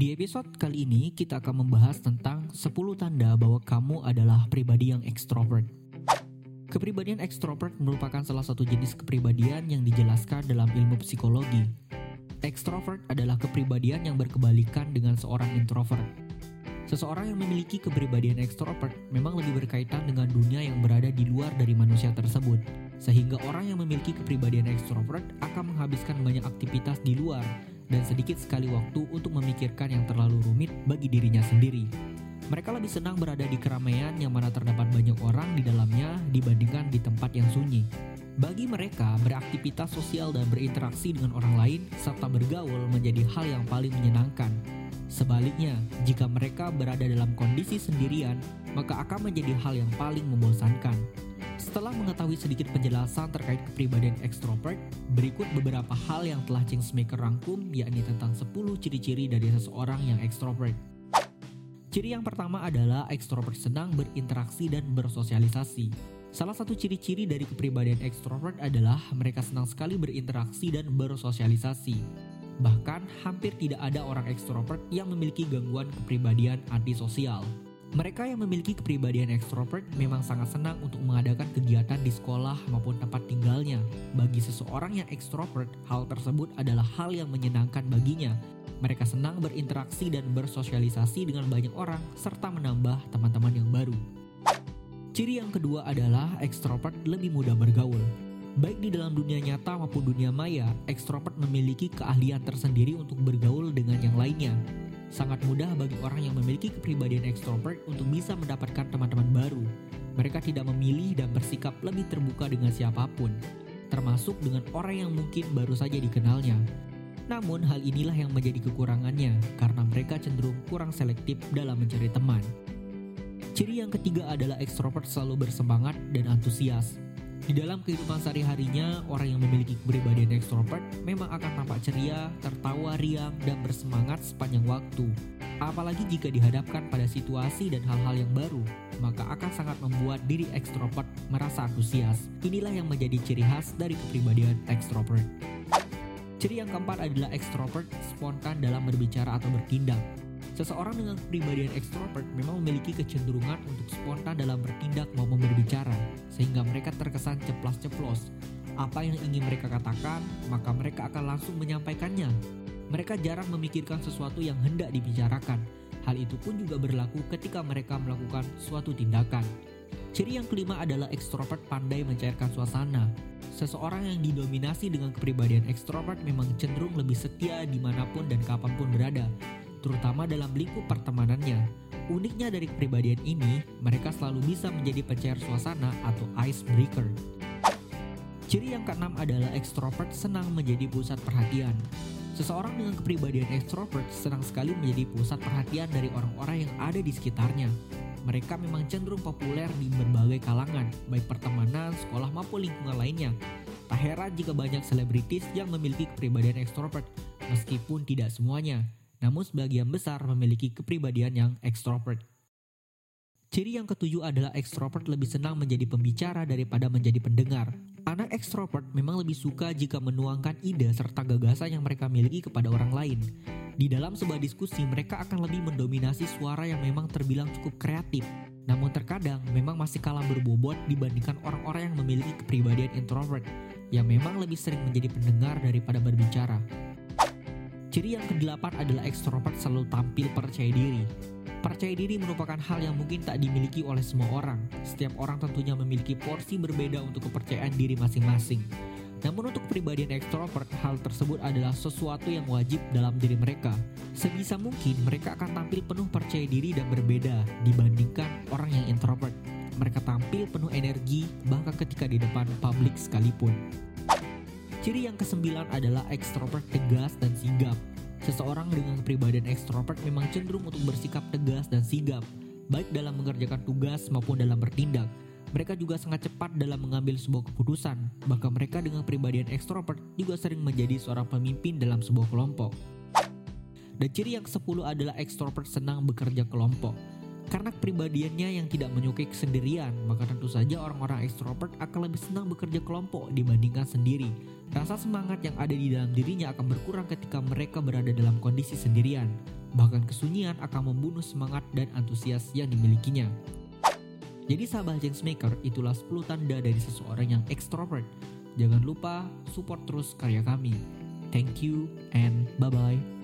Di episode kali ini kita akan membahas tentang 10 tanda bahwa kamu adalah pribadi yang ekstrovert. Kepribadian ekstrovert merupakan salah satu jenis kepribadian yang dijelaskan dalam ilmu psikologi. Ekstrovert adalah kepribadian yang berkebalikan dengan seorang introvert. Seseorang yang memiliki kepribadian ekstrovert memang lebih berkaitan dengan dunia yang berada di luar dari manusia tersebut, sehingga orang yang memiliki kepribadian ekstrovert akan menghabiskan banyak aktivitas di luar dan sedikit sekali waktu untuk memikirkan yang terlalu rumit bagi dirinya sendiri. Mereka lebih senang berada di keramaian yang mana terdapat banyak orang di dalamnya dibandingkan di tempat yang sunyi. Bagi mereka, beraktivitas sosial dan berinteraksi dengan orang lain serta bergaul menjadi hal yang paling menyenangkan. Sebaliknya, jika mereka berada dalam kondisi sendirian, maka akan menjadi hal yang paling membosankan. Setelah mengetahui sedikit penjelasan terkait kepribadian ekstrovert, berikut beberapa hal yang telah Changemaker rangkum yakni tentang 10 ciri-ciri dari seseorang yang ekstrovert. Ciri yang pertama adalah ekstrovert senang berinteraksi dan bersosialisasi. Salah satu ciri-ciri dari kepribadian ekstrovert adalah mereka senang sekali berinteraksi dan bersosialisasi. Bahkan hampir tidak ada orang ekstrovert yang memiliki gangguan kepribadian antisosial. Mereka yang memiliki kepribadian ekstrovert memang sangat senang untuk mengadakan kegiatan di sekolah maupun tempat tinggalnya. Bagi seseorang yang ekstrovert, hal tersebut adalah hal yang menyenangkan baginya. Mereka senang berinteraksi dan bersosialisasi dengan banyak orang serta menambah teman-teman yang baru. Ciri yang kedua adalah ekstrovert lebih mudah bergaul. Baik di dalam dunia nyata maupun dunia maya, ekstrovert memiliki keahlian tersendiri untuk bergaul dengan yang lainnya. Sangat mudah bagi orang yang memiliki kepribadian ekstrovert untuk bisa mendapatkan teman-teman baru. Mereka tidak memilih dan bersikap lebih terbuka dengan siapa pun, termasuk dengan orang yang mungkin baru saja dikenalnya. Namun hal inilah yang menjadi kekurangannya karena mereka cenderung kurang selektif dalam mencari teman. Ciri yang ketiga adalah ekstrovert selalu bersemangat dan antusias. Di dalam kehidupan sehari-harinya, orang yang memiliki kepribadian ekstrovert memang akan tampak ceria, tertawa riang, dan bersemangat sepanjang waktu. Apalagi jika dihadapkan pada situasi dan hal-hal yang baru, maka akan sangat membuat diri ekstrovert merasa antusias. Inilah yang menjadi ciri khas dari kepribadian ekstrovert. Ciri yang keempat adalah ekstrovert spontan dalam berbicara atau bertindak. Seseorang dengan kepribadian ekstrovert memang memiliki kecenderungan untuk spontan dalam bertindak maupun berbicara, sehingga mereka terkesan ceplas-ceplos. Apa yang ingin mereka katakan, maka mereka akan langsung menyampaikannya. Mereka jarang memikirkan sesuatu yang hendak dibicarakan. Hal itu pun juga berlaku ketika mereka melakukan suatu tindakan. Ciri yang kelima adalah ekstrovert pandai mencairkan suasana. Seseorang yang didominasi dengan kepribadian ekstrovert memang cenderung lebih setia di mana pun dan kapan pun berada, terutama dalam lingkup pertemanannya. Uniknya dari kepribadian ini, mereka selalu bisa menjadi pencair suasana atau icebreaker. Ciri yang keenam adalah ekstrovert senang menjadi pusat perhatian. Seseorang dengan kepribadian ekstrovert senang sekali menjadi pusat perhatian dari orang-orang yang ada di sekitarnya. Mereka memang cenderung populer di berbagai kalangan, baik pertemanan, sekolah maupun lingkungan lainnya. Tak heran jika banyak selebritis yang memiliki kepribadian ekstrovert, meskipun tidak semuanya namun sebagian besar memiliki kepribadian yang ekstrovert. Ciri yang ketujuh adalah ekstrovert lebih senang menjadi pembicara daripada menjadi pendengar. Anak ekstrovert memang lebih suka jika menuangkan ide serta gagasan yang mereka miliki kepada orang lain. Di dalam sebuah diskusi, mereka akan lebih mendominasi suara yang memang terbilang cukup kreatif. Namun terkadang memang masih kalah berbobot dibandingkan orang-orang yang memiliki kepribadian introvert, yang memang lebih sering menjadi pendengar daripada berbicara. Ciri yang kedelapan adalah ekstrovert selalu tampil percaya diri. Percaya diri merupakan hal yang mungkin tak dimiliki oleh semua orang. Setiap orang tentunya memiliki porsi berbeda untuk kepercayaan diri masing-masing. Namun untuk pribadian ekstrovert, hal tersebut adalah sesuatu yang wajib dalam diri mereka. Sebisa mungkin mereka akan tampil penuh percaya diri dan berbeda dibandingkan orang yang introvert. Mereka tampil penuh energi bahkan ketika di depan publik sekalipun. Ciri yang kesembilan adalah ekstrovert tegas dan sigap. Seseorang dengan kepribadian ekstrovert memang cenderung untuk bersikap tegas dan sigap, baik dalam mengerjakan tugas maupun dalam bertindak. Mereka juga sangat cepat dalam mengambil sebuah keputusan, bahkan mereka dengan kepribadian ekstrovert juga sering menjadi seorang pemimpin dalam sebuah kelompok. Dan ciri yang ke-10 adalah ekstrovert senang bekerja kelompok. Karena kepribadiannya yang tidak menyukai kesendirian, maka tentu saja orang-orang ekstrovert akan lebih senang bekerja kelompok dibandingkan sendiri. Rasa semangat yang ada di dalam dirinya akan berkurang ketika mereka berada dalam kondisi sendirian. Bahkan kesunyian akan membunuh semangat dan antusias yang dimilikinya. Jadi sahabat Changemaker, itulah 10 tanda dari seseorang yang ekstrovert. Jangan lupa support terus karya kami. Thank you and bye-bye.